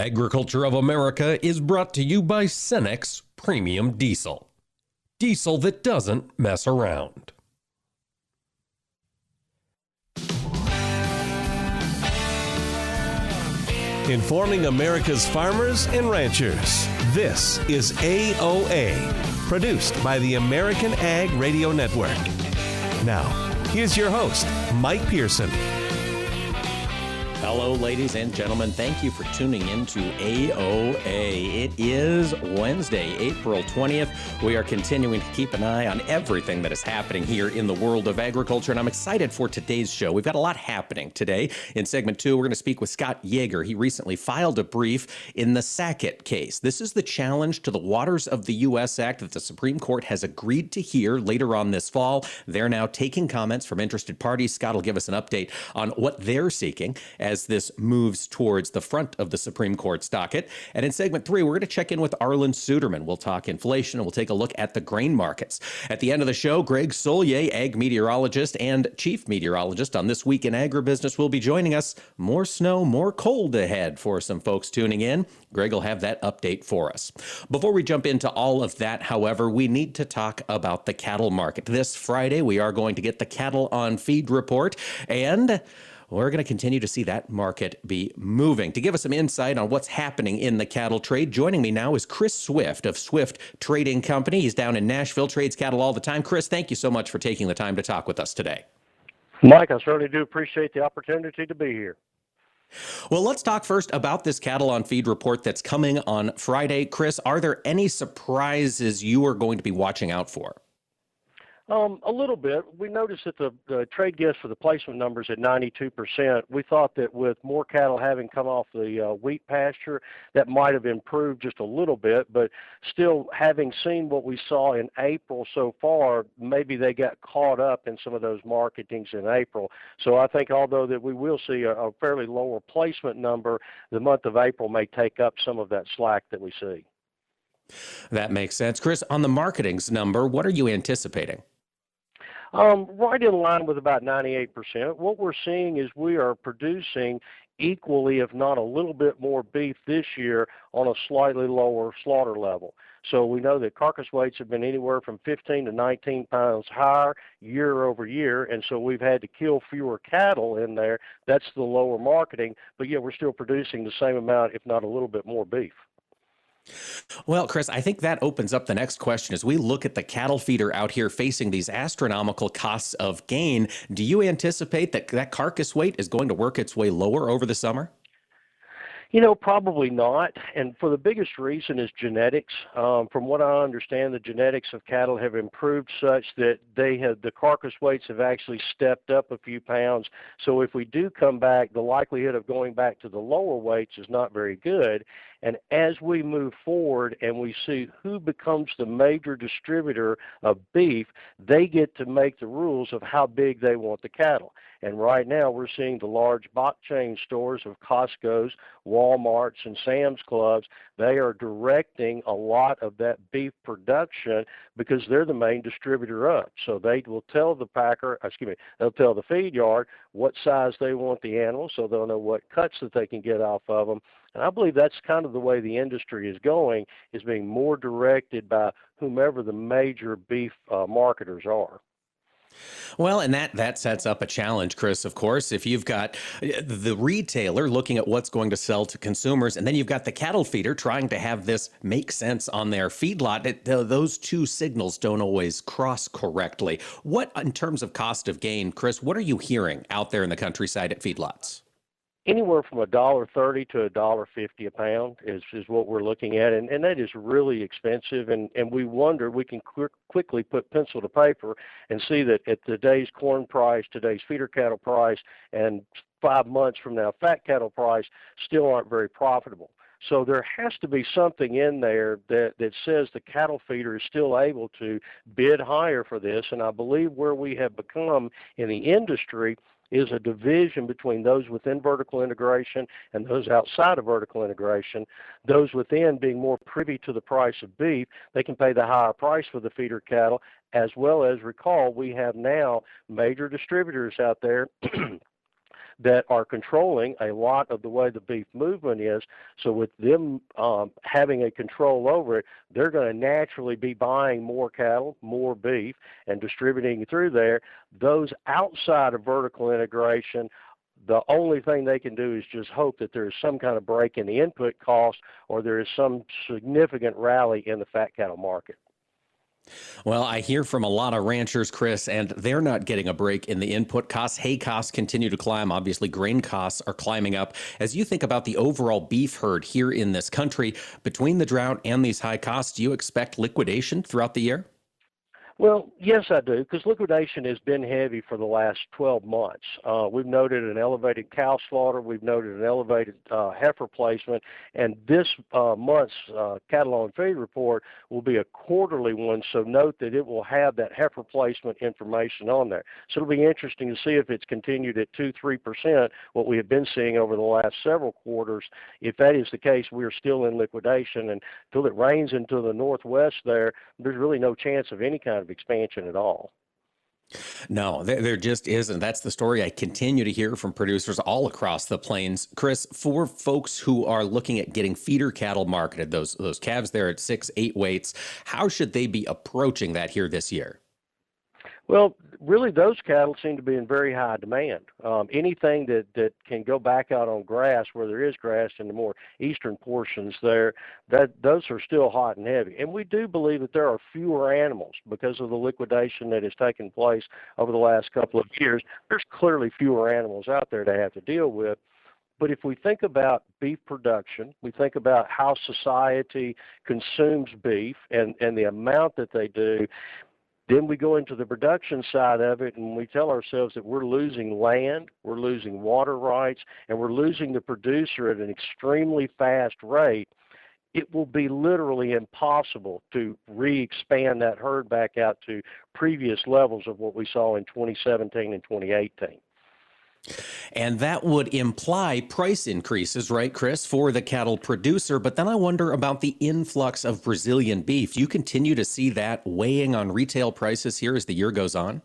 Agriculture of America is brought to you by Cenex Premium Diesel. Diesel that doesn't mess around. Informing America's farmers and ranchers. This is AOA, produced by the American Ag Radio Network. Now, here's your host, Mike Pearson. Hello, ladies and gentlemen. Thank you for tuning in to AOA. It is Wednesday, April 20th. We are continuing to keep an eye on everything that is happening here in the world of agriculture, and I'm excited for today's show. We've got a lot happening today. In segment two, we're going to speak with Scott Yager. He recently filed a brief in the Sackett case. This is the challenge to the Waters of the U.S. Act that the Supreme Court has agreed to hear later on this fall. They're now taking comments from interested parties. Scott will give us an update on what they're seeking as this moves towards the front of the Supreme Court's docket. And in segment three, we're going to check in with Arlan Suderman. We'll talk inflation and we'll take a look at the grain markets. At the end of the show, Greg Soulje, ag meteorologist and chief meteorologist on This Week in Agribusiness, will be joining us. More snow, more cold ahead for some folks tuning in. Greg will have that update for us. Before we jump into all of that, however, we need to talk about the cattle market. This Friday, we are going to get the cattle on feed report and we're going to continue to see that market be moving. To give us some insight on what's happening in the cattle trade, joining me now is Chris Swift of Swift Trading Company. He's down in Nashville, trades cattle all the time. Chris, thank you so much for taking the time to talk with us today. Mike, I certainly do appreciate the opportunity to be here. Well, let's talk first about this cattle on feed report that's coming on Friday. Chris, are there any surprises you are going to be watching out for? Um, a little bit. We noticed that the, the trade guess for the placement numbers at 92%. We thought that with more cattle having come off the uh, wheat pasture, that might have improved just a little bit. But still, having seen what we saw in April so far, maybe they got caught up in some of those marketings in April. So I think although that we will see a, a fairly lower placement number, the month of April may take up some of that slack that we see. That makes sense. Chris, on the marketings number, what are you anticipating? Um, right in line with about 98%. What we're seeing is we are producing equally, if not a little bit more beef this year on a slightly lower slaughter level. So we know that carcass weights have been anywhere from 15 to 19 pounds higher year over year, and so we've had to kill fewer cattle in there. That's the lower marketing, but yet we're still producing the same amount, if not a little bit more beef. Well, Chris, I think that opens up the next question. As we look at the cattle feeder out here facing these astronomical costs of gain, do you anticipate that that carcass weight is going to work its way lower over the summer? You know, probably not. And for the biggest reason is genetics. Um, from what I understand, the genetics of cattle have improved such that they have the carcass weights have actually stepped up a few pounds. So if we do come back, the likelihood of going back to the lower weights is not very good. And as we move forward and we see who becomes the major distributor of beef, they get to make the rules of how big they want the cattle. And right now we're seeing the large box chain stores of Costco's, Walmart's, and Sam's Clubs. They are directing a lot of that beef production because they're the main distributor of. So they will tell the packer, excuse me, they'll tell the feed yard what size they want the animal so they'll know what cuts that they can get off of them and I believe that's kind of the way the industry is going, is being more directed by whomever the major beef uh, marketers are. Well, and that that sets up a challenge, Chris. Of course, if you've got uh, the retailer looking at what's going to sell to consumers, and then you've got the cattle feeder trying to have this make sense on their feedlot, it, those two signals don't always cross correctly. What, in terms of cost of gain, Chris? What are you hearing out there in the countryside at feedlots? Anywhere from a dollar thirty to a dollar fifty a pound is is what we're looking at, and and that is really expensive. And and we wonder we can quick, quickly put pencil to paper and see that at today's corn price, today's feeder cattle price, and five months from now fat cattle price still aren't very profitable. So there has to be something in there that, that says the cattle feeder is still able to bid higher for this. And I believe where we have become in the industry is a division between those within vertical integration and those outside of vertical integration. Those within being more privy to the price of beef, they can pay the higher price for the feeder cattle, as well as recall we have now major distributors out there that are controlling a lot of the way the beef movement is. So with them um, having a control over it, they're going to naturally be buying more cattle, more beef, and distributing through there. Those outside of vertical integration the only thing they can do is just hope that there is some kind of break in the input cost or there is some significant rally in the fat cattle market. Well, I hear from a lot of ranchers, Chris, and they're not getting a break in the input costs. Hay costs continue to climb. Obviously, grain costs are climbing up. As you think about the overall beef herd here in this country, between the drought and these high costs, do you expect liquidation throughout the year? Well, yes, I do, because liquidation has been heavy for the last 12 months. Uh, we've noted an elevated cow slaughter, we've noted an elevated uh, heifer placement, and this uh, month's uh, cattle on feed report will be a quarterly one, so note that it will have that heifer placement information on there. So it'll be interesting to see if it's continued at 2 3%, what we have been seeing over the last several quarters. If that is the case, we are still in liquidation, and until it rains into the northwest there, there's really no chance of any kind of expansion at all. No, there, there, just isn't. That's the story I continue to hear from producers all across the plains. Chris, for folks who are looking at getting feeder cattle marketed, those those calves there at six, eight weights, how should they be approaching that here this year? Well, really, those cattle seem to be in very high demand. Um, anything that, that can go back out on grass where there is grass in the more eastern portions there, that those are still hot and heavy. And we do believe that there are fewer animals because of the liquidation that has taken place over the last couple of years. There's clearly fewer animals out there to have to deal with. But if we think about beef production, we think about how society consumes beef and, and the amount that they do, then we go into the production side of it and we tell ourselves that we're losing land, we're losing water rights, and we're losing the producer at an extremely fast rate. It will be literally impossible to re expand that herd back out to previous levels of what we saw in 2017 and 2018. And that would imply price increases, right, Chris, for the cattle producer. But then I wonder about the influx of Brazilian beef. Do you continue to see that weighing on retail prices here as the year goes on?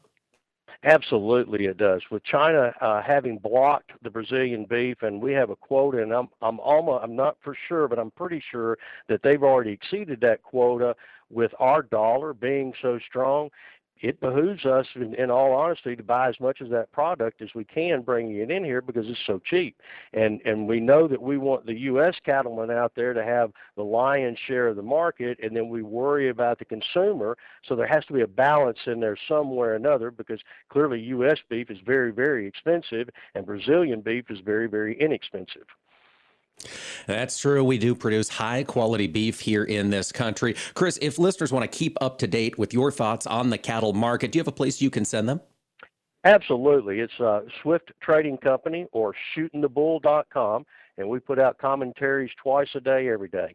Absolutely, it does. With China uh, having blocked the Brazilian beef, and we have a quota, and I'm I'm almost I'm not for sure, but I'm pretty sure that they've already exceeded that quota. With our dollar being so strong, it behooves us, in, in, all honesty, to buy as much of that product as we can, bringing it in here because it's so cheap. And and we know that we want the U.S. cattlemen out there to have the lion's share of the market, and then we worry about the consumer. So there has to be a balance in there somewhere or another because clearly U.S. beef is very very expensive, and Brazilian beef is very very inexpensive. That's true. We do produce high quality beef here in this country. Chris, if listeners want to keep up to date with your thoughts on the cattle market, do you have a place you can send them? Absolutely. It's uh, Swift Trading Company or shootingthebull.com, and we put out commentaries twice a day, every day.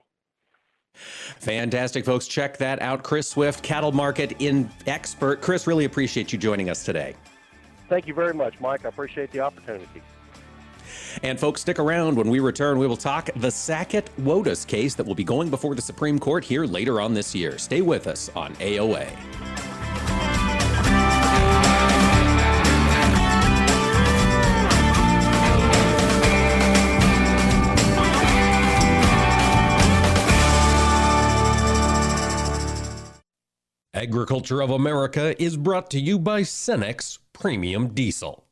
Fantastic, folks. Check that out. Chris Swift, cattle market in expert. Chris, really appreciate you joining us today. Thank you very much, Mike. I appreciate the opportunity. And folks, stick around. When we return, we will talk the Sackett WOTUS case that will be going before the Supreme Court here later on this year. Stay with us on AOA. Agriculture of America is brought to you by Cenex Premium Diesel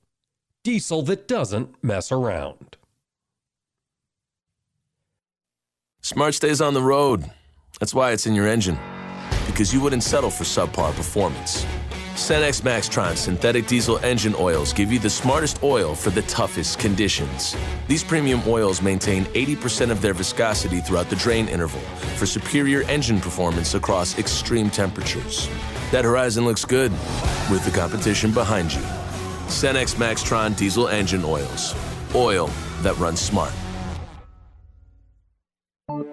diesel that doesn't mess around. Smart stays on the road. That's why it's in your engine. Because you wouldn't settle for subpar performance. Cenex Maxtron synthetic diesel engine oils give you the smartest oil for the toughest conditions. These premium oils maintain 80% of their viscosity throughout the drain interval for superior engine performance across extreme temperatures. That horizon looks good with the competition behind you. Cenex Maxtron diesel engine oils. Oil that runs smart.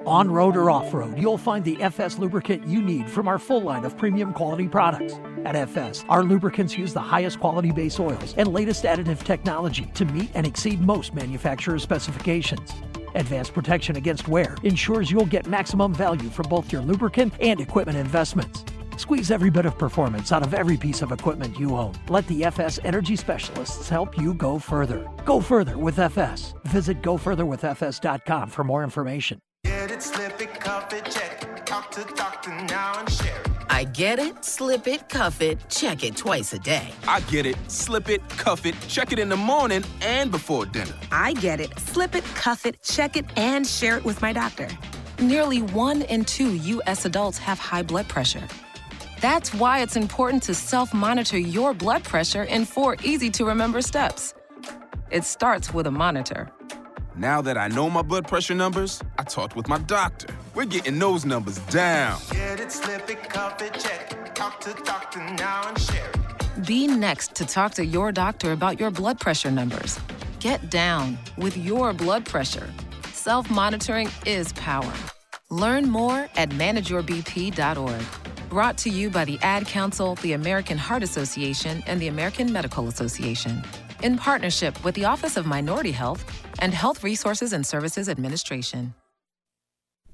On road or off road, you'll find the FS lubricant you need from our full line of premium quality products. At FS, our lubricants use the highest quality base oils and latest additive technology to meet and exceed most manufacturer specifications. Advanced protection against wear ensures you'll get maximum value from both your lubricant and equipment investments. Squeeze every bit of performance out of every piece of equipment you own. Let the FS Energy Specialists help you go further. Go further with FS. Visit gofurtherwithfs.com for more information. Get it, slip it, cuff it, check it. Talk to doctor now and share it. I get it, slip it, cuff it, check it twice a day. I get it, slip it, cuff it, check it in the morning and before dinner. I get it, slip it, cuff it, check it, and share it with my doctor. Nearly one in two U.S. adults have high blood pressure. That's why it's important to self monitor your blood pressure in four easy to remember steps. It starts with a monitor. Now that I know my blood pressure numbers, I talked with my doctor. We're getting those numbers down. Get it, slip it, cuff it, check it. Talk to doctor now and share it. Be next to talk to your doctor about your blood pressure numbers. Get down with your blood pressure. Self monitoring is power. Learn more at manageyourbp.org. Brought to you by the Ad Council, the American Heart Association, and the American Medical Association. In partnership with the Office of Minority Health and Health Resources and Services Administration.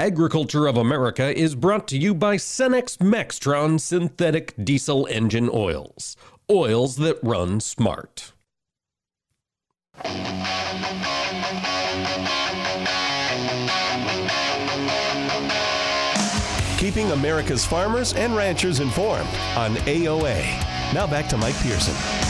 Agriculture of America is brought to you by Cenex Maxtron synthetic diesel engine oils. Oils that run smart. Keeping America's farmers and ranchers informed on AOA. Now back to Mike Pearson.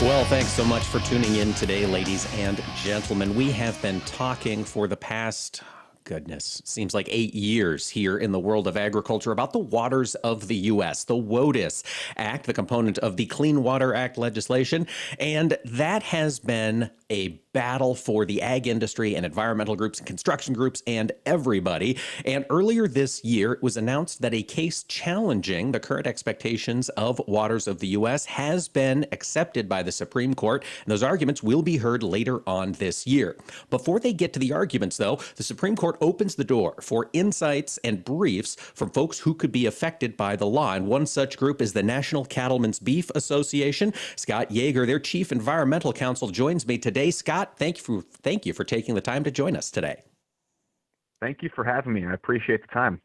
Well, thanks so much for tuning in today, ladies and gentlemen. We have been talking for the past goodness, seems like eight years here in the world of agriculture about the waters of the U.S., the WOTUS Act, the component of the Clean Water Act legislation. And that has been a battle for the ag industry and environmental groups and construction groups and everybody. And earlier this year, it was announced that a case challenging the current expectations of waters of the U.S. has been accepted by the Supreme Court. And those arguments will be heard later on this year. Before they get to the arguments, though, the Supreme Court opens the door for insights and briefs from folks who could be affected by the law. And one such group is the National Cattlemen's Beef Association. Scott Yager, their chief environmental counsel, joins me today. Scott, thank you for thank you for taking the time to join us today. Thank you for having me. I appreciate the time.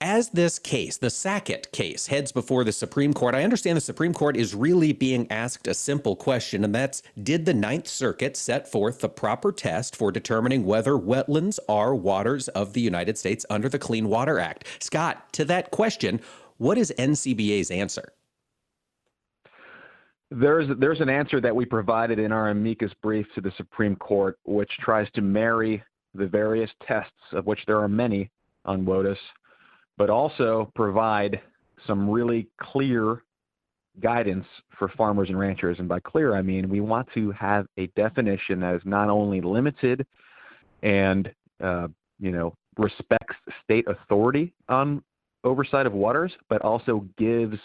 As this case, the Sackett case, heads before the Supreme Court, I understand the Supreme Court is really being asked a simple question, and that's Did the Ninth Circuit set forth the proper test for determining whether wetlands are waters of the United States under the Clean Water Act? Scott, to that question, what is NCBA's answer? There's there's an answer that we provided in our amicus brief to the Supreme Court, which tries to marry the various tests, of which there are many on WOTUS, but also provide some really clear guidance for farmers and ranchers. And by clear, I mean we want to have a definition that is not only limited and uh, you know respects state authority on oversight of waters, but also gives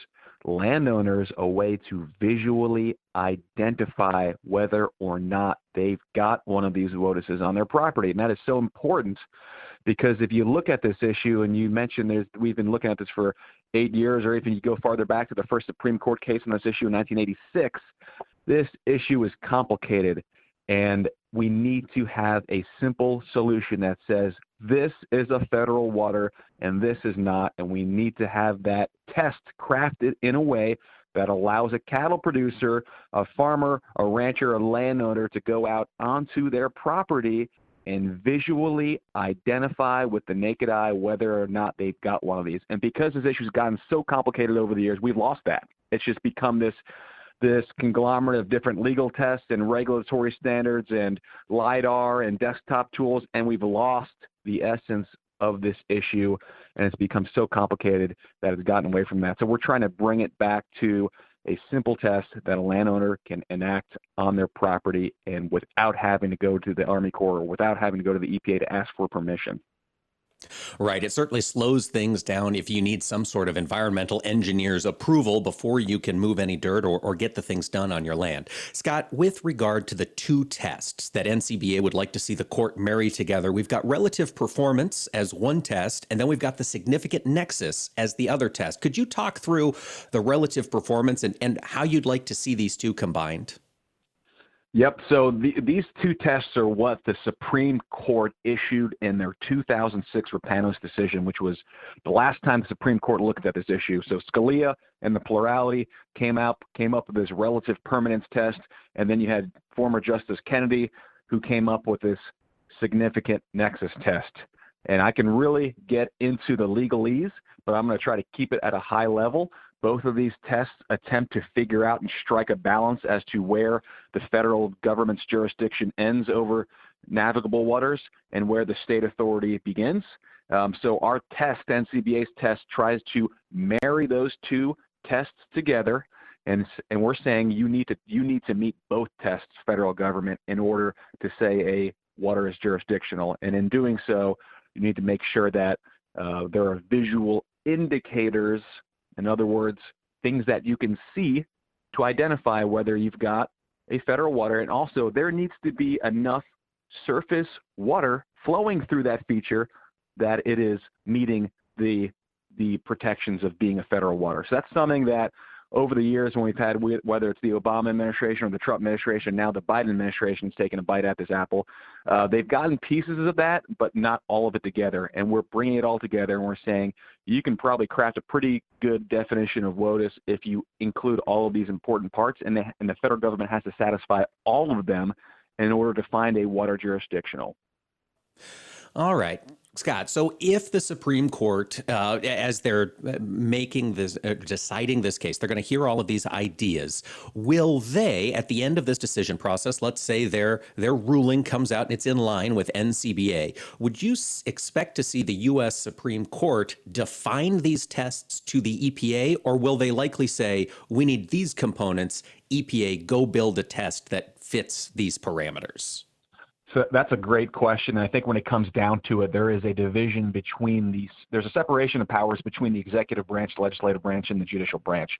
landowners a way to visually identify whether or not they've got one of these WOTUSes on their property. And that is so important because if you look at this issue, and you mentioned there's, we've been looking at this for eight years, or even you go farther back to the first Supreme Court case on this issue in 1986, this issue is complicated. And we need to have a simple solution that says this is a federal water and this is not. And we need to have that test crafted in a way that allows a cattle producer, a farmer, a rancher, a landowner to go out onto their property and visually identify with the naked eye whether or not they've got one of these. And because this issue's gotten so complicated over the years, we've lost that. It's just become this this conglomerate of different legal tests and regulatory standards and lidar and desktop tools, and we've lost the essence of this issue, and it's become so complicated that it's gotten away from that. So we're trying to bring it back to a simple test that a landowner can enact on their property and without having to go to the Army Corps or without having to go to the EPA to ask for permission. Right. It certainly slows things down if you need some sort of environmental engineer's approval before you can move any dirt or, or, get the things done on your land. Scott, with regard to the two tests that NCBA would like to see the court marry together, we've got relative permanence as one test, and then we've got the significant nexus as the other test. Could you talk through the relative permanence and, and how you'd like to see these two combined? Yep. So the, these two tests are what the Supreme Court issued in their 2006 Rapanos decision, which was the last time the Supreme Court looked at this issue. So Scalia and the plurality came out came up with this relative permanence test, and then you had former Justice Kennedy who came up with this significant nexus test. And I can really get into the legalese, but I'm going to try to keep it at a high level both of these tests attempt to figure out and strike a balance as to where the federal government's jurisdiction ends over navigable waters and where the state authority begins. Um, so our test, NCBA's test, tries to marry those two tests together, and and we're saying you need to you need to meet both tests, federal government, in order to say a water is jurisdictional. And in doing so, you need to make sure that uh, there are visual indicators in other words, things that you can see to identify whether you've got a federal water. And also, there needs to be enough surface water flowing through that feature that it is meeting the the protections of being a federal water. So that's something that over the years when we've had, whether it's the Obama administration or the Trump administration, now the Biden administration has taken a bite at this apple. Uh, they've gotten pieces of that, but not all of it together. And we're bringing it all together and we're saying you can probably craft a pretty good definition of WOTUS if you include all of these important parts, and the, and the federal government has to satisfy all of them in order to find a water jurisdictional. All right. Scott, so if the Supreme Court, uh, as they're making this, uh, deciding this case, they're going to hear all of these ideas. Will they, at the end of this decision process, let's say their their ruling comes out and it's in line with NCBA, would you expect to see the U.S. Supreme Court define these tests to the EPA, or will they likely say we need these components? EPA, go build a test that fits these parameters. So that's a great question. And I think when it comes down to it, there is a division between these, there's a separation of powers between the executive branch, the legislative branch, and the judicial branch.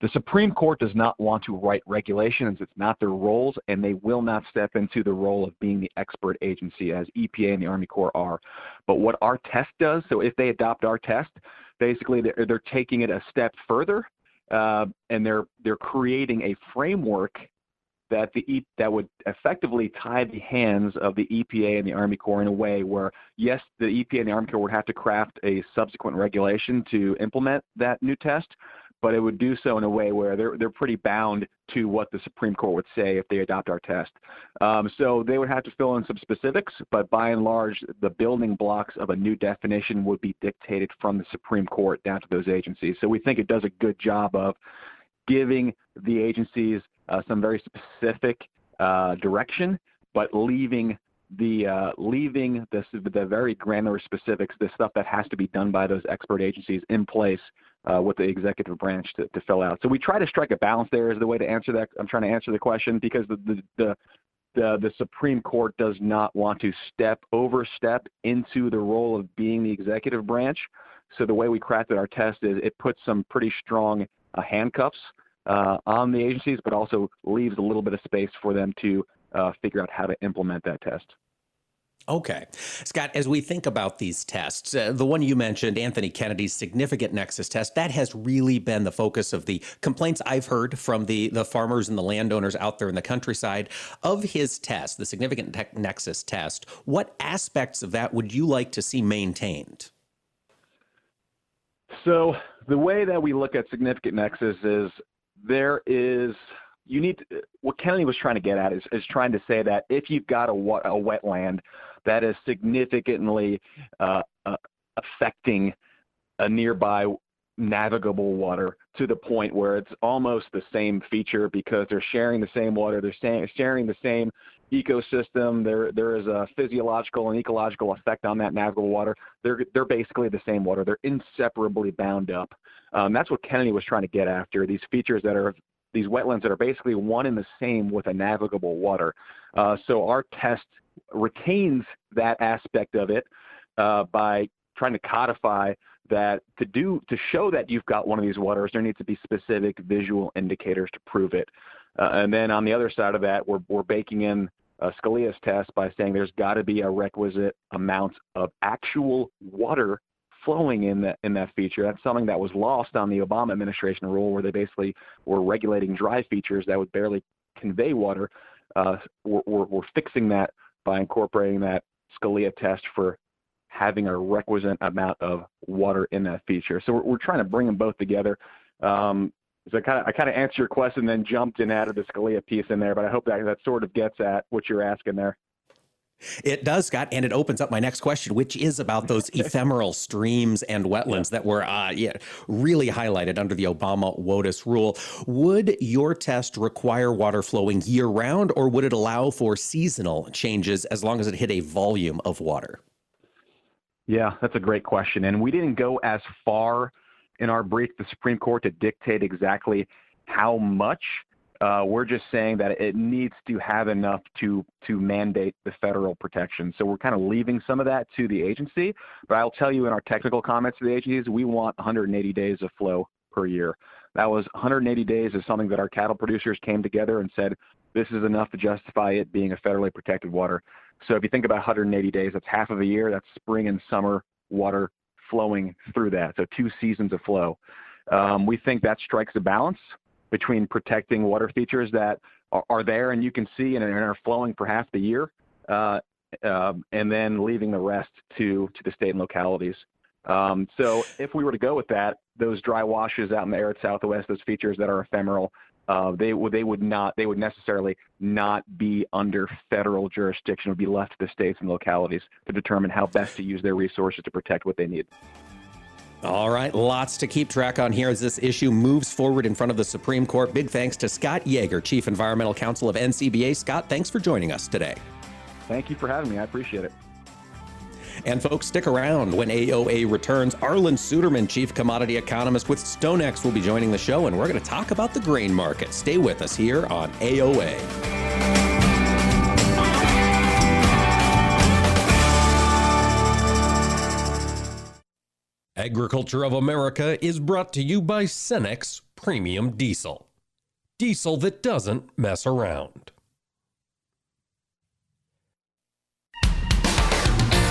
The Supreme Court does not want to write regulations. It's not their roles, and they will not step into the role of being the expert agency as EPA and the Army Corps are. But what our test does, so if they adopt our test, basically they're, they're taking it a step further uh, and they're they're creating a framework that the that would effectively tie the hands of the EPA and the Army Corps in a way where yes, the EPA and the Army Corps would have to craft a subsequent regulation to implement that new test, but it would do so in a way where they're they're pretty bound to what the Supreme Court would say if they adopt our test. Um, so they would have to fill in some specifics, but by and large, the building blocks of a new definition would be dictated from the Supreme Court down to those agencies. So we think it does a good job of giving the agencies some very specific uh, direction, but leaving the uh, leaving the, the very granular specifics, the stuff that has to be done by those expert agencies in place uh, with the executive branch to, to fill out. So we try to strike a balance there is the way to answer that. I'm trying to answer the question because the, the, the the, the Supreme Court does not want to step overstep into the role of being the executive branch. So the way we crafted our test is it puts some pretty strong uh, handcuffs uh, on the agencies, but also leaves a little bit of space for them to uh, figure out how to implement that test. Okay. Scott, as we think about these tests, uh, the one you mentioned, Anthony Kennedy's significant nexus test, that has really been the focus of the complaints I've heard from the, the farmers and the landowners out there in the countryside of his test, the significant te- nexus test. What aspects of that would you like to see maintained? So, the way that we look at significant nexus is there is you need to, what Kennedy was trying to get at is, is trying to say that if you've got a, a wetland that is significantly uh, uh, affecting a nearby navigable water to the point where it's almost the same feature because they're sharing the same water, they're sharing the same ecosystem. There there is a physiological and ecological effect on that navigable water. They're they're basically the same water. They're inseparably bound up. Um, that's what Kennedy was trying to get after. These features that are these wetlands that are basically one and the same with a navigable water. Uh, so our test retains that aspect of it uh, by trying to codify that to do to show that you've got one of these waters, there needs to be specific visual indicators to prove it. Uh, and then on the other side of that, we're, we're baking in uh, Scalia's test by saying there's got to be a requisite amount of actual water flowing in that in that feature. That's something that was lost on the Obama administration rule, where they basically were regulating dry features that would barely convey water. Uh, we're, we're, fixing that by incorporating that Scalia test for having a requisite amount of water in that feature. So we're, we're trying to bring them both together. Um, so I kind of I kind of answered your question, then jumped and added the Scalia piece in there, but I hope that that sort of gets at what you're asking there. It does, Scott, and it opens up my next question, which is about those ephemeral streams and wetlands that were uh, yeah, really highlighted under the Obama WOTUS rule. Would your test require water flowing year round, or would it allow for seasonal changes as long as it hit a volume of water? Yeah, that's a great question. And we didn't go as far in our brief the Supreme Court to dictate exactly how much. Uh, we're just saying that it needs to have enough to to mandate the federal protection. So we're kind of leaving some of that to the agency. But I'll tell you in our technical comments to the agencies, we want 180 days of flow per year. That was 180 days is something that our cattle producers came together and said this is enough to justify it being a federally protected water. So if you think about 180 days, that's half of a year. That's spring and summer water flowing through that. So two seasons of flow. Um, we think that strikes a balance between protecting water features that are, are there and you can see and, are flowing for half the year, uh, uh, and then leaving the rest to to the state and localities. Um, so if we were to go with that, those dry washes out in the arid southwest, those features that are ephemeral, uh, they would they would not they would necessarily not be under federal jurisdiction. It would be left to the states and localities to determine how best to use their resources to protect what they need. All right, lots to keep track on here as this issue moves forward in front of the Supreme Court. Big thanks to Scott Yager, Chief Environmental Counsel of NCBA. Scott, thanks for joining us today. Thank you for having me. I appreciate it. And folks, stick around. When AOA returns, Arlan Suderman, chief commodity economist with StoneX, will be joining the show, and we're going to talk about the grain market. Stay with us here on AOA. Agriculture of America is brought to you by Cenex Premium Diesel. Diesel that doesn't mess around.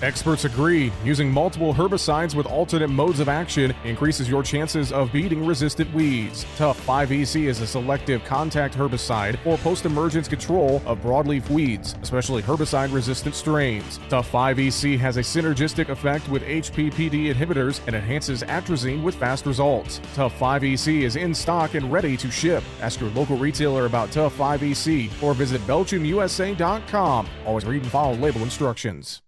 Experts agree using multiple herbicides with alternate modes of action increases your chances of beating resistant weeds. Tough 5EC is a selective contact herbicide for post emergence control of broadleaf weeds, especially herbicide resistant strains. Tough 5EC has a synergistic effect with HPPD inhibitors and enhances atrazine with fast results. Tough 5EC is in stock and ready to ship. Ask your local retailer about Tough 5EC or visit BelchimUSA.com. Always read and follow label instructions.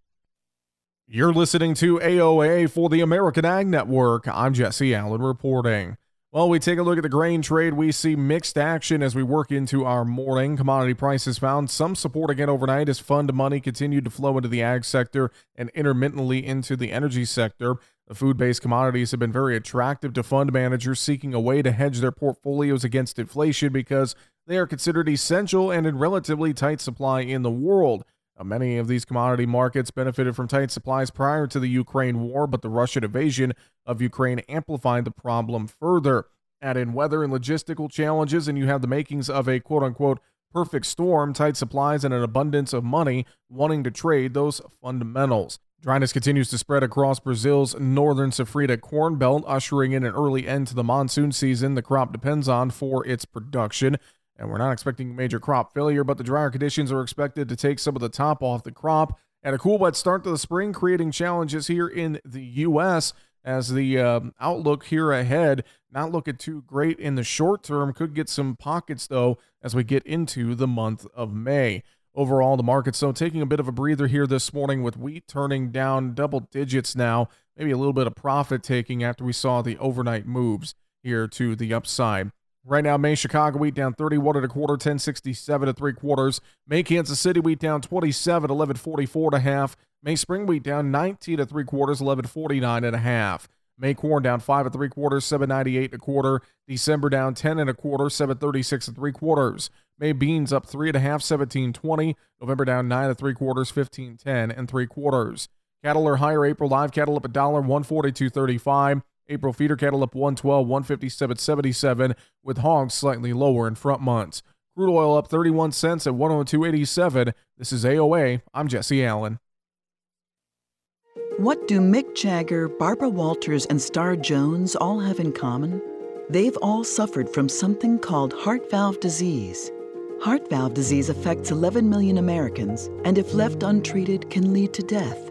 You're listening to AOA for the American Ag Network. I'm Jesse Allen reporting. Well, we take a look at the grain trade. We see mixed action as we work into our morning. Commodity prices found some support again overnight as fund money continued to flow into the ag sector and intermittently into the energy sector. The food based commodities have been very attractive to fund managers seeking a way to hedge their portfolios against inflation because they are considered essential and in relatively tight supply in the world. Uh, many of these commodity markets benefited from tight supplies prior to the Ukraine war, but the Russian invasion of Ukraine amplified the problem further. Add in weather and logistical challenges, and you have the makings of a quote unquote perfect storm, tight supplies, and an abundance of money wanting to trade those fundamentals. Dryness continues to spread across Brazil's northern Safrinha corn belt, ushering in an early end to the monsoon season the crop depends on for its production. And we're not expecting major crop failure, but the drier conditions are expected to take some of the top off the crop. And a cool wet start to the spring, creating challenges here in the U.S. as the um, outlook here ahead not looking too great in the short term. Could get some pockets, though, as we get into the month of May. Overall, the market so taking a bit of a breather here this morning with wheat turning down double digits now, maybe a little bit of profit taking after we saw the overnight moves here to the upside. Right now, May Chicago wheat down 31 and a quarter, 1067 to three quarters. May Kansas City wheat down 27, 1144 and a half. May spring wheat down 19 to three quarters, 1149 and a half. May corn down five and three quarters, 798 and a quarter. December down 10 and a quarter, 736 and three quarters. May beans up three and a half, 1720. November down nine and three quarters, 1510 and three quarters. Cattle are higher. April live cattle up a dollar, 142.35. April feeder cattle up 112, 157.77, with hogs slightly lower in front months. Crude oil up 31 cents at 102.87. This is AOA. I'm Jesse Allen. What do Mick Jagger, Barbara Walters, and Star Jones all have in common? They've all suffered from something called heart valve disease. Heart valve disease affects 11 million Americans and, if left untreated, can lead to death.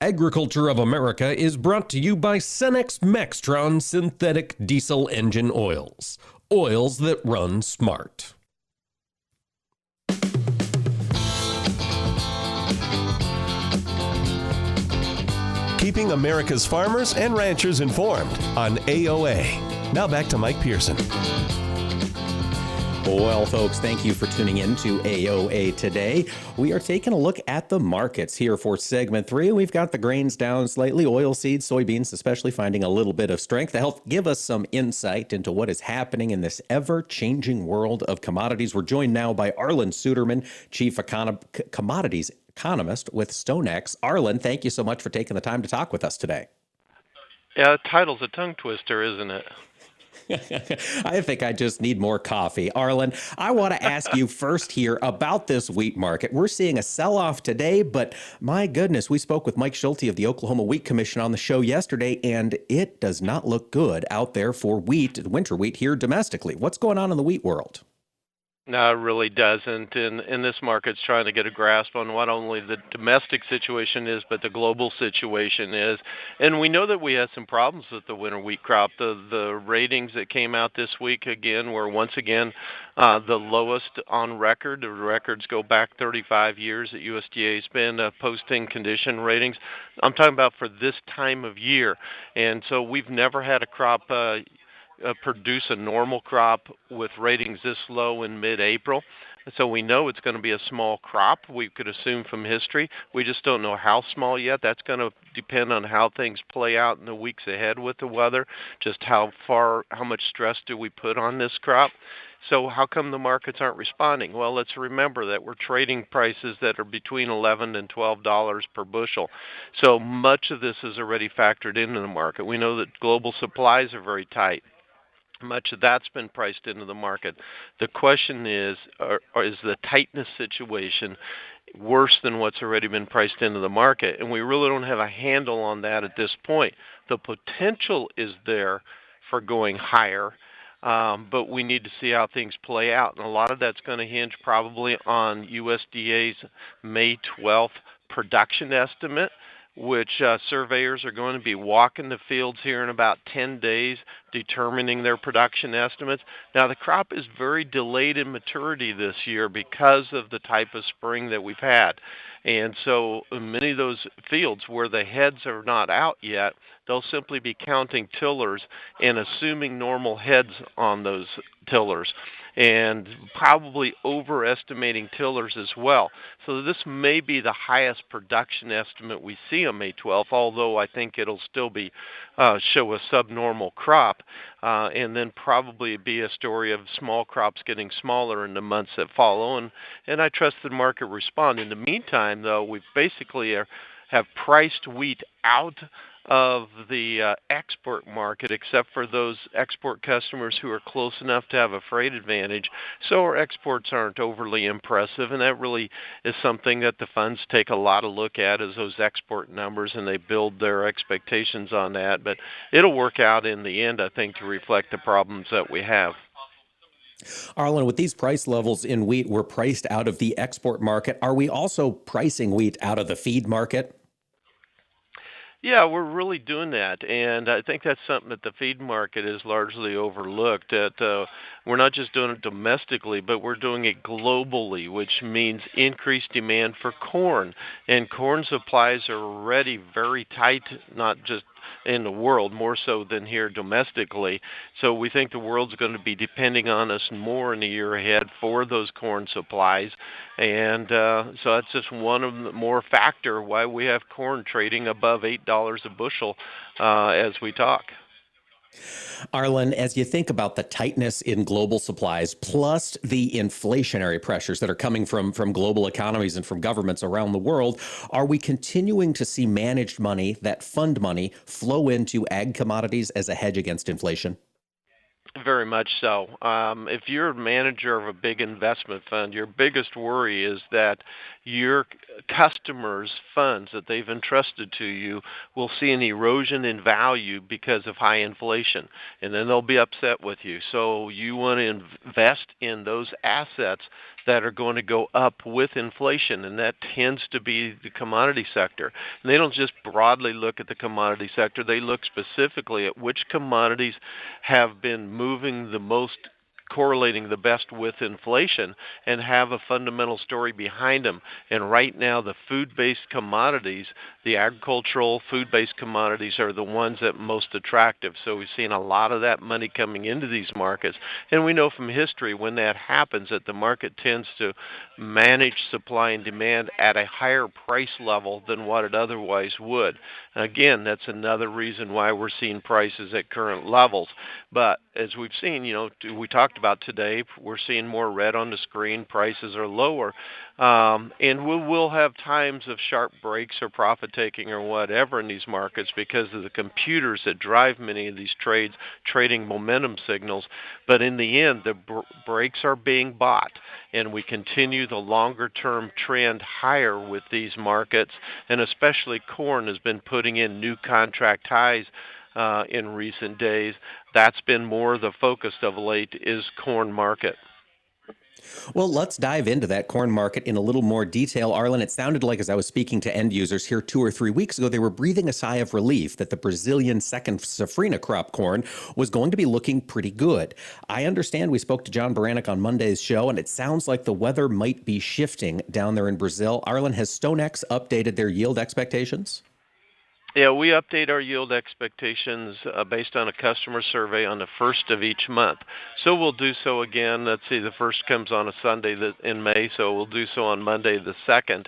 Agriculture of America is brought to you by Cenex Maxtron synthetic diesel engine oils. Oils that run smart. Keeping America's farmers and ranchers informed on AOA. Now back to Mike Pearson. Well, folks, thank you for tuning in to AOA today. We are taking a look at the markets here for segment three. We've got the grains down slightly, oilseeds, soybeans, especially finding a little bit of strength to help give us some insight into what is happening in this ever changing world of commodities. We're joined now by Arlan Suderman, Chief Econ- Commodities Economist with StoneX. Arlan, thank you so much for taking the time to talk with us today. Yeah, the title's a tongue twister, isn't it? I think I just need more coffee. Arlan, I want to ask you first here about this wheat market. We're seeing a sell off today, but my goodness, we spoke with Mike Schulte of the Oklahoma Wheat Commission on the show yesterday, and it does not look good out there for wheat, winter wheat here domestically. What's going on in the wheat world? No, it really doesn't. And, and this market's trying to get a grasp on what only the domestic situation is, but the global situation is. And we know that we had some problems with the winter wheat crop. The the ratings that came out this week again were once again uh, the lowest on record. The records go back 35 years that USDA's been uh, posting condition ratings. I'm talking about for this time of year. And so we've never had a crop uh, uh, produce a normal crop with ratings this low in mid-April. So we know it's going to be a small crop. We could assume from history. We just don't know how small yet. That's going to depend on how things play out in the weeks ahead with the weather. Just how far, how much stress do we put on this crop? So how come the markets aren't responding? Well, let's remember that we're trading prices that are between 11 and 12 dollars per bushel. So much of this is already factored into the market. We know that global supplies are very tight much of that's been priced into the market. The question is, are, are, is the tightness situation worse than what's already been priced into the market? And we really don't have a handle on that at this point. The potential is there for going higher, um, but we need to see how things play out. And a lot of that's going to hinge probably on USDA's May 12th production estimate which uh, surveyors are going to be walking the fields here in about 10 days, determining their production estimates. Now, the crop is very delayed in maturity this year because of the type of spring that we've had. And so many of those fields where the heads are not out yet, they'll simply be counting tillers and assuming normal heads on those tillers and probably overestimating tillers as well. So this may be the highest production estimate we see on May 12th, although I think it'll still be uh, show a subnormal crop, uh, and then probably be a story of small crops getting smaller in the months that follow. And and I trust the market respond. In the meantime, though, we basically are, have priced wheat out of the uh, export market, except for those export customers who are close enough to have a freight advantage. So our exports aren't overly impressive, and that really is something that the funds take a lot of look at is those export numbers, and they build their expectations on that. But it'll work out in the end, I think, to reflect the problems that we have. Arlan, with these price levels in wheat, we're priced out of the export market. Are we also pricing wheat out of the feed market? Yeah, we're really doing that, and I think that's something that the feed market is largely overlooked. That uh, we're not just doing it domestically, but we're doing it globally, which means increased demand for corn. And corn supplies are already very tight, not just in the world, more so than here domestically. So we think the world's going to be depending on us more in the year ahead for those corn supplies. And uh, so that's just one of the more factor why we have corn trading above $8 a bushel uh, as we talk. Arlan, as you think about the tightness in global supplies, plus the inflationary pressures that are coming from, from global economies and from governments around the world, are we continuing to see managed money, that fund money, flow into ag commodities as a hedge against inflation? Very much so. Um, if you're a manager of a big investment fund, your biggest worry is that your customers' funds that they've entrusted to you will see an erosion in value because of high inflation, and then they'll be upset with you. So you want to invest in those assets that are going to go up with inflation, and that tends to be the commodity sector. And they don't just broadly look at the commodity sector, they look specifically at which commodities have been moving the most correlating the best with inflation and have a fundamental story behind them. And right now, the food based commodities, the agricultural food based commodities, are the ones that most attractive. So we've seen a lot of that money coming into these markets. And we know from history when that happens that the market tends to manage supply and demand at a higher price level than what it otherwise would. Again, that's another reason why we're seeing prices at current levels. But as we've seen, you know, we talked about today. We're seeing more red on the screen. Prices are lower. Um, and we will have times of sharp breaks or profit taking or whatever in these markets because of the computers that drive many of these trades, trading momentum signals. But in the end, the br- breaks are being bought, and we continue the longer term trend higher with these markets. And especially corn has been putting in new contract highs uh, in recent days. That's been more the focus of late is corn market. Well, let's dive into that corn market in a little more detail. Arlan, it sounded like as I was speaking to end users here two or three weeks ago, they were breathing a sigh of relief that the Brazilian second safrinha crop corn was going to be looking pretty good. I understand we spoke to John Baranick on Monday's show, and it sounds like the weather might be shifting down there in Brazil. Arlan, has StoneX updated their yield expectations? Yeah, we update our yield expectations uh, based on a customer survey on the first of each month. So we'll do so again. Let's see, the first comes on a Sunday in May, so we'll do so on Monday the 2nd.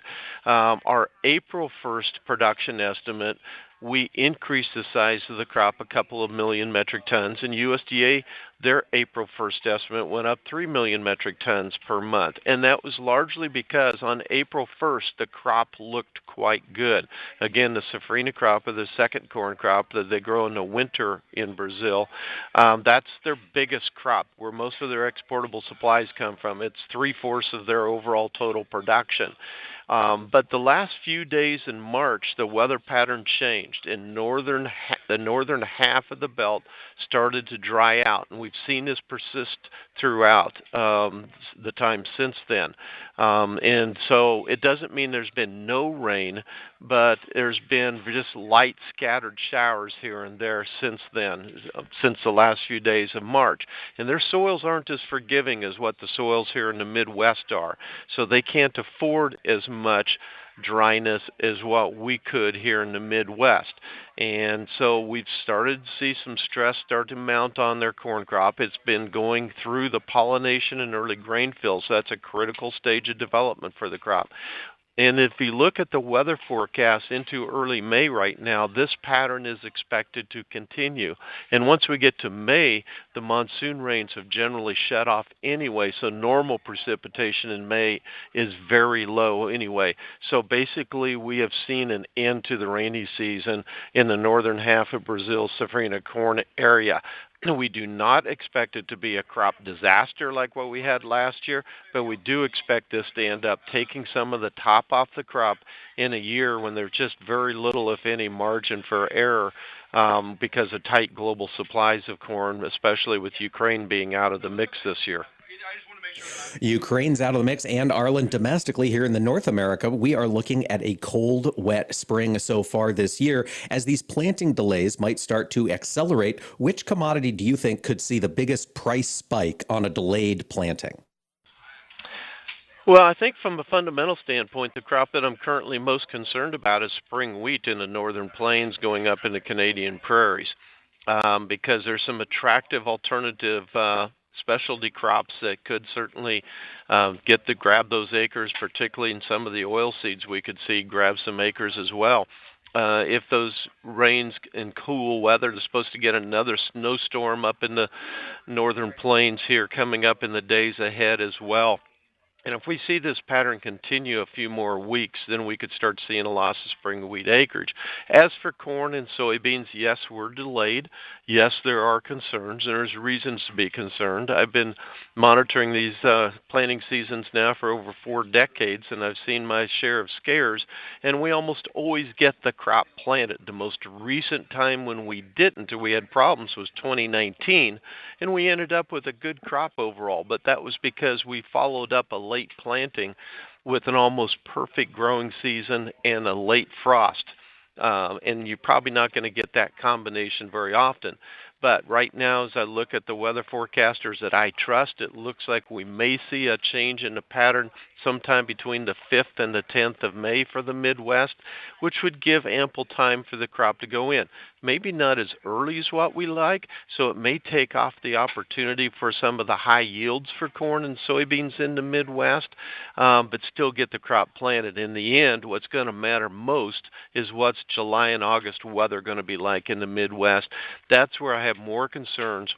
Um, our April 1st production estimate we increased the size of the crop a couple of million metric tons, and USDA, their April 1st estimate went up 3 million metric tons per month. And that was largely because on April 1st, the crop looked quite good. Again, the safrinha crop, or the second corn crop that they grow in the winter in Brazil, um, that's their biggest crop, where most of their exportable supplies come from. It's three fourths of their overall total production. Um, but the last few days in March, the weather pattern changed. In northern, the northern half of the belt started to dry out, and we've seen this persist throughout um, the time since then. Um, and so it doesn't mean there's been no rain, but there's been just light scattered showers here and there since then, since the last few days of March. And their soils aren't as forgiving as what the soils here in the Midwest are, so they can't afford as dryness as what we could here in the Midwest. And so we've started to see some stress start to mount on their corn crop. It's been going through the pollination and early grain fill, so that's a critical stage of development for the crop. And if you look at the weather forecast into early May right now, this pattern is expected to continue. And once we get to May, the monsoon rains have generally shut off anyway, so normal precipitation in May is very low anyway. So basically, we have seen an end to the rainy season in the northern half of Brazil's safrinha corn area. We do not expect it to be a crop disaster like what we had last year, but we do expect this to end up taking some of the top off the crop in a year when there's just very little, if any, margin for error um, because of tight global supplies of corn, especially with Ukraine being out of the mix this year. Ukraine's out of the mix, and Arlan domestically here in the North America, we are looking at a cold, wet spring so far this year. As these planting delays might start to accelerate, which commodity do you think could see the biggest price spike on a delayed planting? Well, I think from a fundamental standpoint, the crop that I'm currently most concerned about is spring wheat in the northern plains going up in the Canadian prairies. Um, because there's some attractive alternative uh, specialty crops that could certainly uh, get to grab those acres, particularly in some of the oil seeds we could see grab some acres as well. Uh, if those rains and cool weather they're supposed to get another snowstorm up in the northern plains here coming up in the days ahead as well. And if we see this pattern continue a few more weeks, then we could start seeing a loss of spring wheat acreage. As for corn and soybeans, yes, we're delayed. Yes, there are concerns, there's reasons to be concerned. I've been monitoring these uh, planting seasons now for over four decades, and I've seen my share of scares, and we almost always get the crop planted. The most recent time when we didn't, we had problems, was 2019, and we ended up with a good crop overall, but that was because we followed up a late planting with an almost perfect growing season and a late frost. Um, and you're probably not going to get that combination very often. But right now, as I look at the weather forecasters that I trust, it looks like we may see a change in the pattern sometime between the 5th and the 10th of May for the Midwest, which would give ample time for the crop to go in. Maybe not as early as what we like, so it may take off the opportunity for some of the high yields for corn and soybeans in the Midwest, um, but still get the crop planted. In the end, what's going to matter most is what's July and August weather going to be like in the Midwest. That's where I have more concerns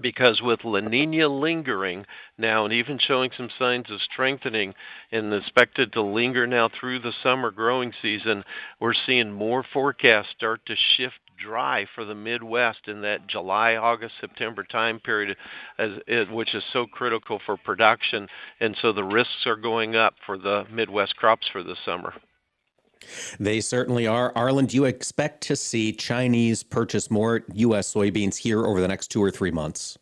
because with La Nina lingering now and even showing some signs of strengthening and expected to linger now through the summer growing season, we're seeing more forecasts start to shift dry for the Midwest in that July, August, September time period, as, which is so critical for production. And so the risks are going up for the Midwest crops for the summer. They certainly are. Arlan, do you expect to see Chinese purchase more U.S. soybeans here over the next two or three months?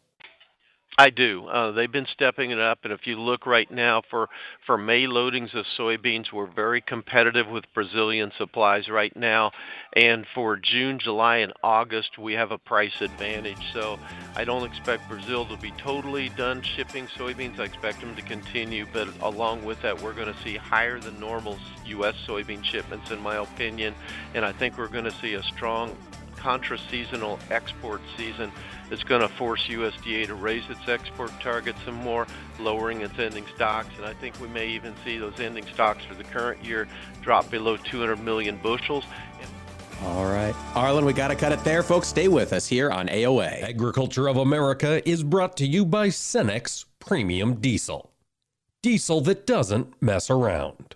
I do. Uh, they've been stepping it up, and if you look right now for for May loadings of soybeans, we're very competitive with Brazilian supplies right now. And for June, July, and August, we have a price advantage. So I don't expect Brazil to be totally done shipping soybeans. I expect them to continue, but along with that, we're going to see higher than normal U.S. soybean shipments, in my opinion. And I think we're going to see a strong contra-seasonal export season it's going to force USDA to raise its export targets some more, lowering its ending stocks. And I think we may even see those ending stocks for the current year drop below 200 million bushels. All right. Arlan, we got to cut it there. Folks, stay with us here on AOA. Agriculture of America is brought to you by Cenex Premium Diesel. Diesel that doesn't mess around.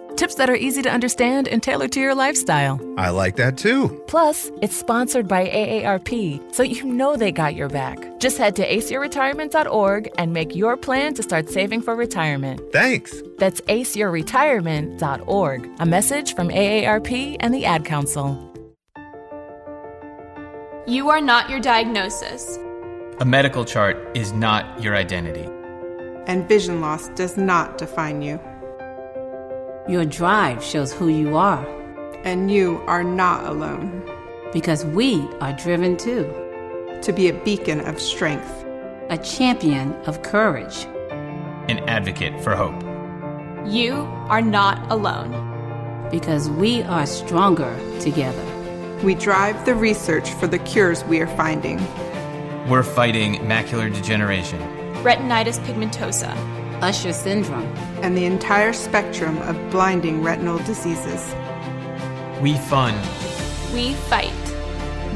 Tips that are easy to understand and tailored to your lifestyle. I like that too. Plus, it's sponsored by AARP, so you know they got your back. Just head to aceyourretirement.org and make your plan to start saving for retirement. Thanks. That's aceyourretirement.org. A message from AARP and the Ad Council. You are not your diagnosis. A medical chart is not your identity. And vision loss does not define you. Your drive shows who you are. And you are not alone. Because we are driven too. To be a beacon of strength, a champion of courage, an advocate for hope. You are not alone. Because we are stronger together. We drive the research for the cures we are finding. We're fighting macular degeneration, retinitis pigmentosa, Usher syndrome, and the entire spectrum of blinding retinal diseases. We fund. We fight.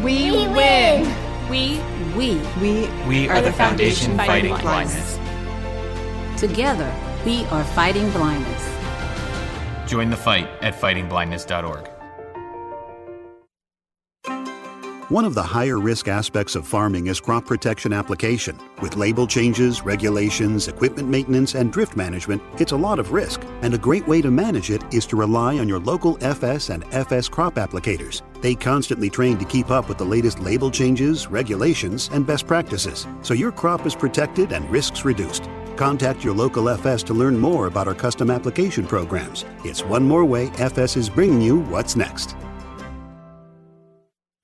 We, we win. win. We we we we are, are the, the foundation, foundation, fighting, blindness. blindness. Together, we are fighting blindness. Join the fight at fightingblindness.org. One of the higher risk aspects of farming is crop protection application. With label changes, regulations, equipment maintenance, and drift management, it's a lot of risk. And a great way to manage it is to rely on your local FS and FS crop applicators. They constantly train to keep up with the latest label changes, regulations, and best practices, so your crop is protected and risks reduced. Contact your local FS to learn more about our custom application programs. It's one more way FS is bringing you what's next.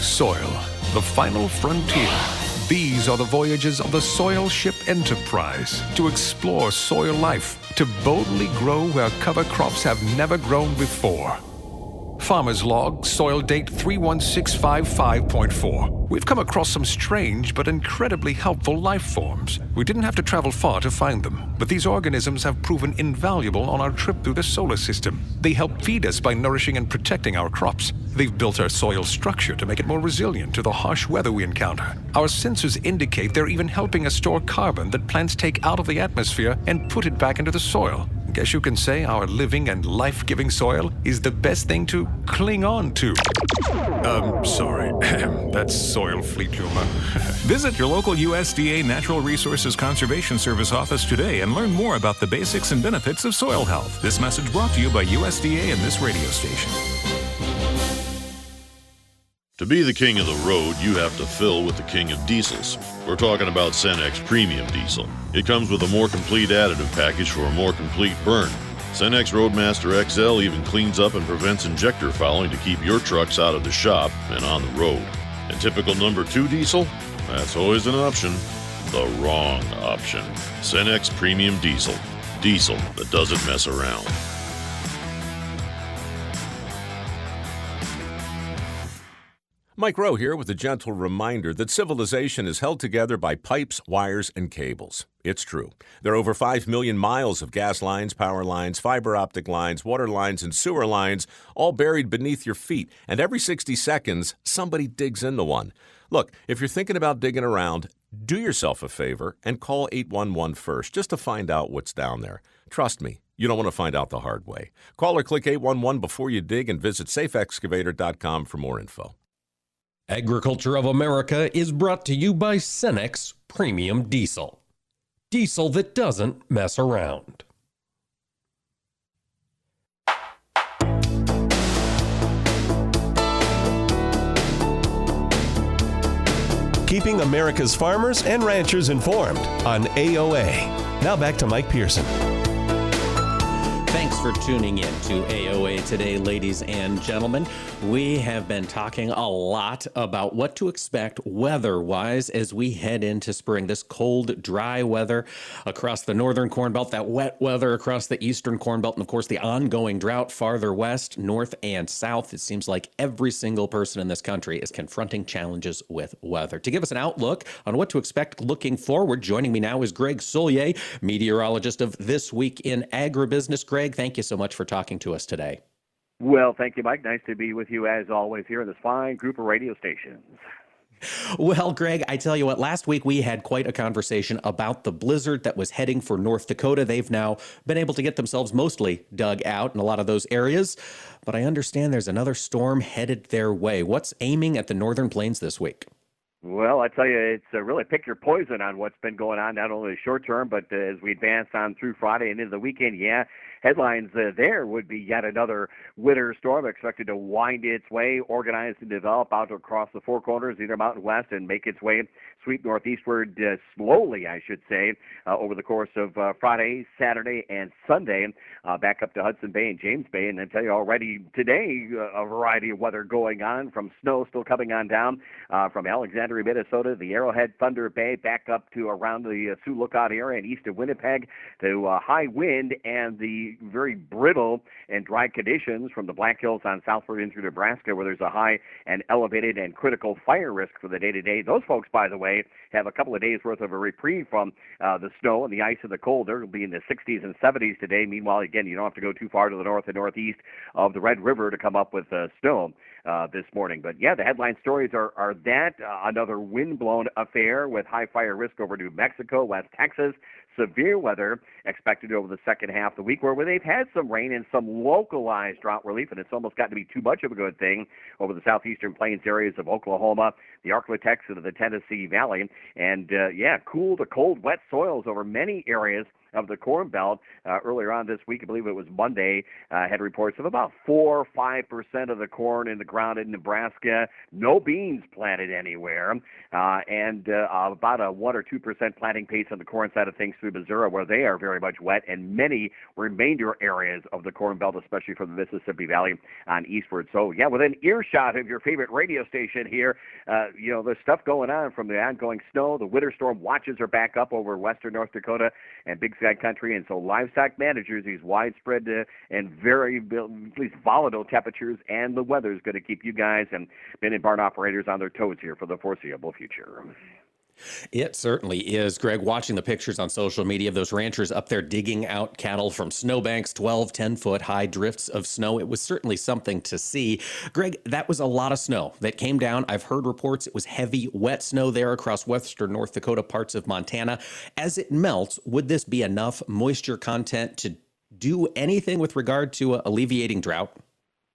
Soil, the final frontier. These are the voyages of the Soil Ship Enterprise to explore soil life, to boldly grow where cover crops have never grown before. Farmer's Log, soil date 31655.4. We've come across some strange but incredibly helpful life forms. We didn't have to travel far to find them, but these organisms have proven invaluable on our trip through the solar system. They help feed us by nourishing and protecting our crops. They've built our soil structure to make it more resilient to the harsh weather we encounter. Our sensors indicate they're even helping us store carbon that plants take out of the atmosphere and put it back into the soil. Guess you can say our living and life giving soil is the best thing to cling on to. Um, sorry. That's soil. Visit your local USDA Natural Resources Conservation Service office today and learn more about the basics and benefits of soil health. This message brought to you by USDA and this radio station. To be the king of the road, you have to fill with the king of diesels. We're talking about Cenex Premium Diesel. It comes with a more complete additive package for a more complete burn. Cenex Roadmaster XL even cleans up and prevents injector fouling to keep your trucks out of the shop and on the road. And typical number 2 diesel? That's always an option. The wrong option. Cenex Premium Diesel. Diesel that doesn't mess around. Mike Rowe here with a gentle reminder that civilization is held together by pipes, wires, and cables. It's true. There are over 5 million miles of gas lines, power lines, fiber optic lines, water lines, and sewer lines, all buried beneath your feet. And every 60 seconds, somebody digs into one. Look, if you're thinking about digging around, do yourself a favor and call 811 first just to find out what's down there. Trust me, you don't want to find out the hard way. Call or click 811 before you dig and visit safeexcavator.com for more info. Agriculture of America is brought to you by Cenex Premium Diesel. Diesel that doesn't mess around. Keeping America's farmers and ranchers informed on AOA. Now back to Mike Pearson. For tuning in to AOA today, ladies and gentlemen. We have been talking a lot about what to expect weather wise as we head into spring. This cold, dry weather across the northern Corn Belt, that wet weather across the eastern Corn Belt, and of course the ongoing drought farther west, north, and south. It seems like every single person in this country is confronting challenges with weather. To give us an outlook on what to expect looking forward, joining me now is Greg Soulje, meteorologist of This Week in Agribusiness. Greg, thank you so much for talking to us today. Well, thank you, Mike. Nice to be with you as always here in this fine group of radio stations. Well, Greg, I tell you what, last week we had quite a conversation about the blizzard that was heading for North Dakota. They've now been able to get themselves mostly dug out in a lot of those areas, but I understand there's another storm headed their way. What's aiming at the northern plains this week? Well, I tell you, it's uh, really pick your poison on what's been going on, not only short term, but uh, as we advance on through Friday and into the weekend. Yeah, headlines uh, there would be yet another winter storm expected to wind its way, organize and develop out across the four corners, either Mountain West, and make its way sweep northeastward uh, slowly, I should say, uh, over the course of uh, Friday, Saturday, and Sunday, uh, back up to Hudson Bay and James Bay. And I tell you already today, uh, a variety of weather going on, from snow still coming on down from Alexandria, Minnesota, the Arrowhead, Thunder Bay, back up to around the Sioux Lookout area and east of Winnipeg, to high wind and the very brittle and dry conditions from the Black Hills on southward into Nebraska, where there's a high and elevated and critical fire risk for the day to day. Those folks, by the way, have a couple of days worth of a reprieve from uh, the snow and the ice and the cold. To be in the 60s and 70s today. Meanwhile, again, you don't have to go too far to the north and northeast of the Red River to come up with uh, snow uh, this morning. But yeah, the headline stories are, are that uh, another windblown affair with high fire risk over New Mexico, West Texas, severe weather expected over the second half of the week, where they've had some rain and some localized drought relief, and it's almost gotten to be too much of a good thing over the southeastern plains areas of Oklahoma, the Arklatex, and the Tennessee Valley. And uh, yeah, cool to cold, wet soils over many areas of the Corn Belt. Uh, earlier on this week, I believe it was Monday, uh, had reports of about four or five percent of the corn in the ground in Nebraska, no beans planted anywhere, uh, and uh, about a one or two percent planting pace on the corn side of things through Missouri, where they are very much wet, and many remainder areas of the Corn Belt, especially from the Mississippi Valley on eastward. So yeah, within earshot of your favorite radio station here, uh, you know there's stuff going on from the ongoing snow. The winter storm watches are back up over western North Dakota and Big Country, and so livestock managers these widespread uh, and very at least volatile temperatures and the weather is going to keep you guys and men and barn operators on their toes here for the foreseeable future. It certainly is. Greg, watching the pictures on social media of those ranchers up there digging out cattle from snowbanks, 12, 10 foot high drifts of snow, it was certainly something to see. Greg, that was a lot of snow that came down. I've heard reports it was heavy, wet snow there across western North Dakota, parts of Montana. As it melts, would this be enough moisture content to do anything with regard to uh, alleviating drought?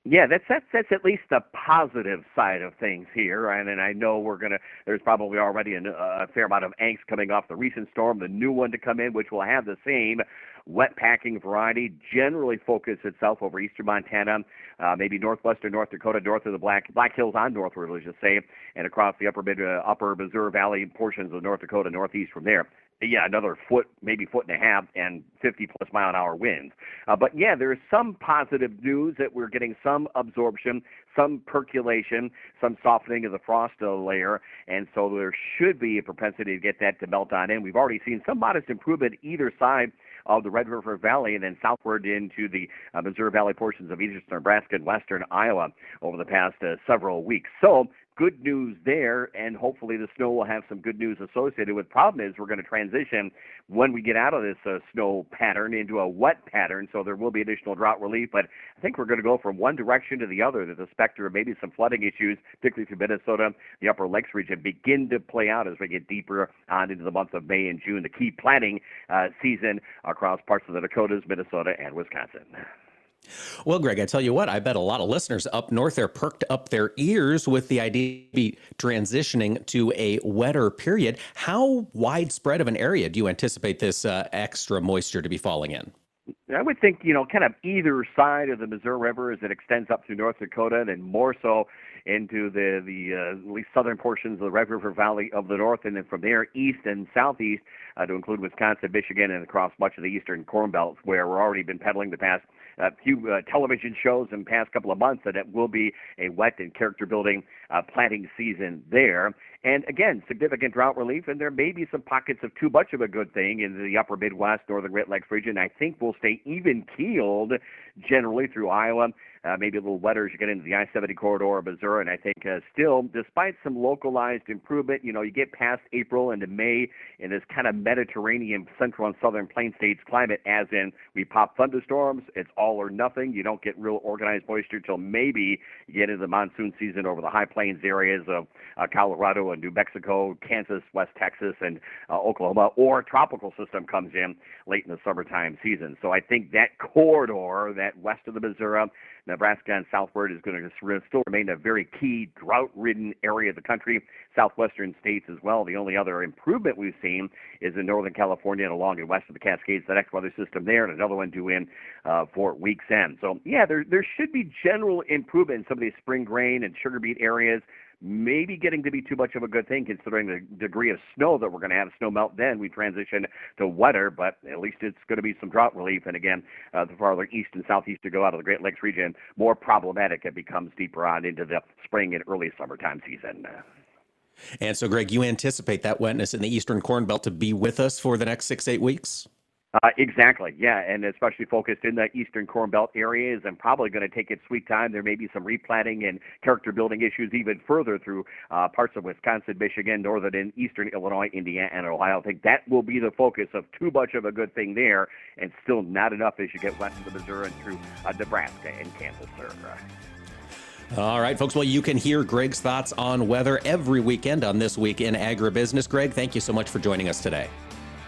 Yeah, that's that's that's at least the positive side of things here, and and I know we're gonna. There's probably already a, a fair amount of angst coming off the recent storm, the new one to come in, which will have the same wet packing variety. Generally, focus itself over eastern Montana, uh, maybe northwestern North Dakota, north of the Black Black Hills on northward, let's just say, and across the upper mid uh, upper Missouri Valley portions of North Dakota, northeast from there yeah, another foot, maybe foot and a half, and 50 plus mile an hour winds. Uh, but yeah, there is some positive news that we're getting some absorption, some percolation, some softening of the frost layer, and so there should be a propensity to get that to melt on in. We've already seen some modest improvement either side of the Red River Valley and then southward into the uh, Missouri Valley portions of eastern Nebraska and western Iowa over the past uh, several weeks. So good news there, and hopefully the snow will have some good news associated with. Problem is, we're going to transition when we get out of this uh, snow pattern into a wet pattern, so there will be additional drought relief. But I think we're going to go from one direction to the other. That the specter of maybe some flooding issues, particularly through Minnesota, the Upper Lakes region, begin to play out as we get deeper on into the months of May and June, the key planting uh, season across parts of the Dakotas, Minnesota, and Wisconsin. Well, Greg, I tell you what, I bet a lot of listeners up north there perked up their ears with the idea of transitioning to a wetter period. How widespread of an area do you anticipate this uh, extra moisture to be falling in? I would think, you know, kind of either side of the Missouri River as it extends up through North Dakota, and more so into the the uh, at least southern portions of the Red River Valley of the north, and then from there east and southeast uh, to include Wisconsin, Michigan, and across much of the eastern Corn Belt, where we're already been peddling the past a few uh, television shows in the past couple of months that it will be a wet and character building uh, planting season there. And again, significant drought relief, and there may be some pockets of too much of a good thing in the upper Midwest, northern Great Lakes region. I think we'll stay even keeled generally through Iowa uh, maybe a little wetter as you get into the I-70 corridor of Missouri. And I think uh, still, despite some localized improvement, you know, you get past April into May in this kind of Mediterranean central and southern plain states climate, as in we pop thunderstorms, it's all or nothing. You don't get real organized moisture till maybe you get into the monsoon season over the high plains areas of uh, Colorado and New Mexico, Kansas, West Texas, and uh, Oklahoma, or tropical system comes in late in the summertime season. So I think that corridor, that west of the Missouri, Nebraska and southward is going to still remain a very key drought-ridden area of the country. Southwestern states as well. The only other improvement we've seen is in Northern California and along and west of the Cascades. The next weather system there, and another one due in uh, for week's end. So yeah, there there should be general improvement in some of these spring grain and sugar beet areas maybe getting to be too much of a good thing considering the degree of snow that we're going to have. Snow melt, then we transition to wetter, but at least it's going to be some drought relief. And again, uh, the farther east and southeast you go out of the Great Lakes region, more problematic it becomes deeper on into the spring and early summertime season. And so, Greg, you anticipate that wetness in the eastern corn belt to be with us for the next six, eight weeks? Uh, exactly, yeah, and especially focused in the eastern Corn Belt areas, and probably going to take its sweet time. There may be some replanting and character building issues even further through uh, parts of Wisconsin, Michigan, northern and eastern Illinois, Indiana, and Ohio. I think that will be the focus of too much of a good thing there, and still not enough as you get west of the Missouri and through uh, Nebraska and Kansas. Sir. All right, folks. Well, you can hear Greg's thoughts on weather every weekend on This Week in Agribusiness. Greg, thank you so much for joining us today.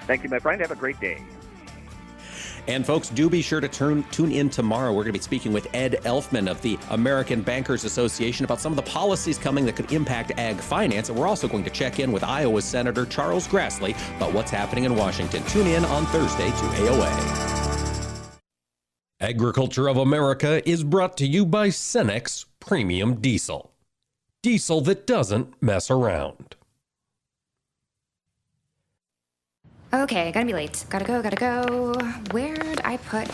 Thank you, my friend. Have a great day. And folks, do be sure to turn, tune in tomorrow. We're going to be speaking with Ed Elfman of the American Bankers Association about some of the policies coming that could impact ag finance. And we're also going to check in with Iowa Senator Charles Grassley about what's happening in Washington. Tune in on Thursday to AOA. Agriculture of America is brought to you by Cenex Premium Diesel. Diesel that doesn't mess around. Okay, gotta be late. Gotta go, gotta go. Where'd I put.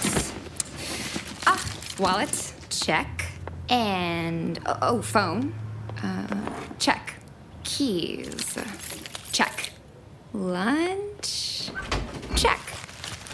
Ah, wallet. Check. And. Oh, oh phone. Uh, check. Keys. Check. Lunch. Check.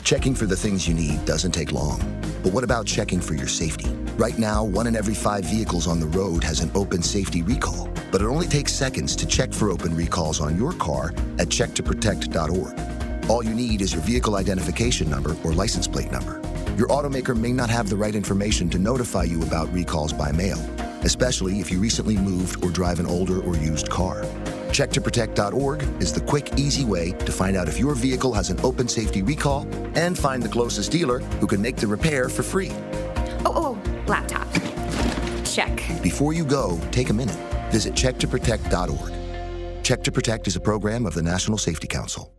Checking for the things you need doesn't take long. But what about checking for your safety? Right now, one in every five vehicles on the road has an open safety recall. But it only takes seconds to check for open recalls on your car at checktoprotect.org. All you need is your vehicle identification number or license plate number. Your automaker may not have the right information to notify you about recalls by mail, especially if you recently moved or drive an older or used car. Checktoprotect.org is the quick, easy way to find out if your vehicle has an open safety recall and find the closest dealer who can make the repair for free. Oh, oh, laptop. Check. Before you go, take a minute. Visit checktoprotect.org. Check to Protect is a program of the National Safety Council.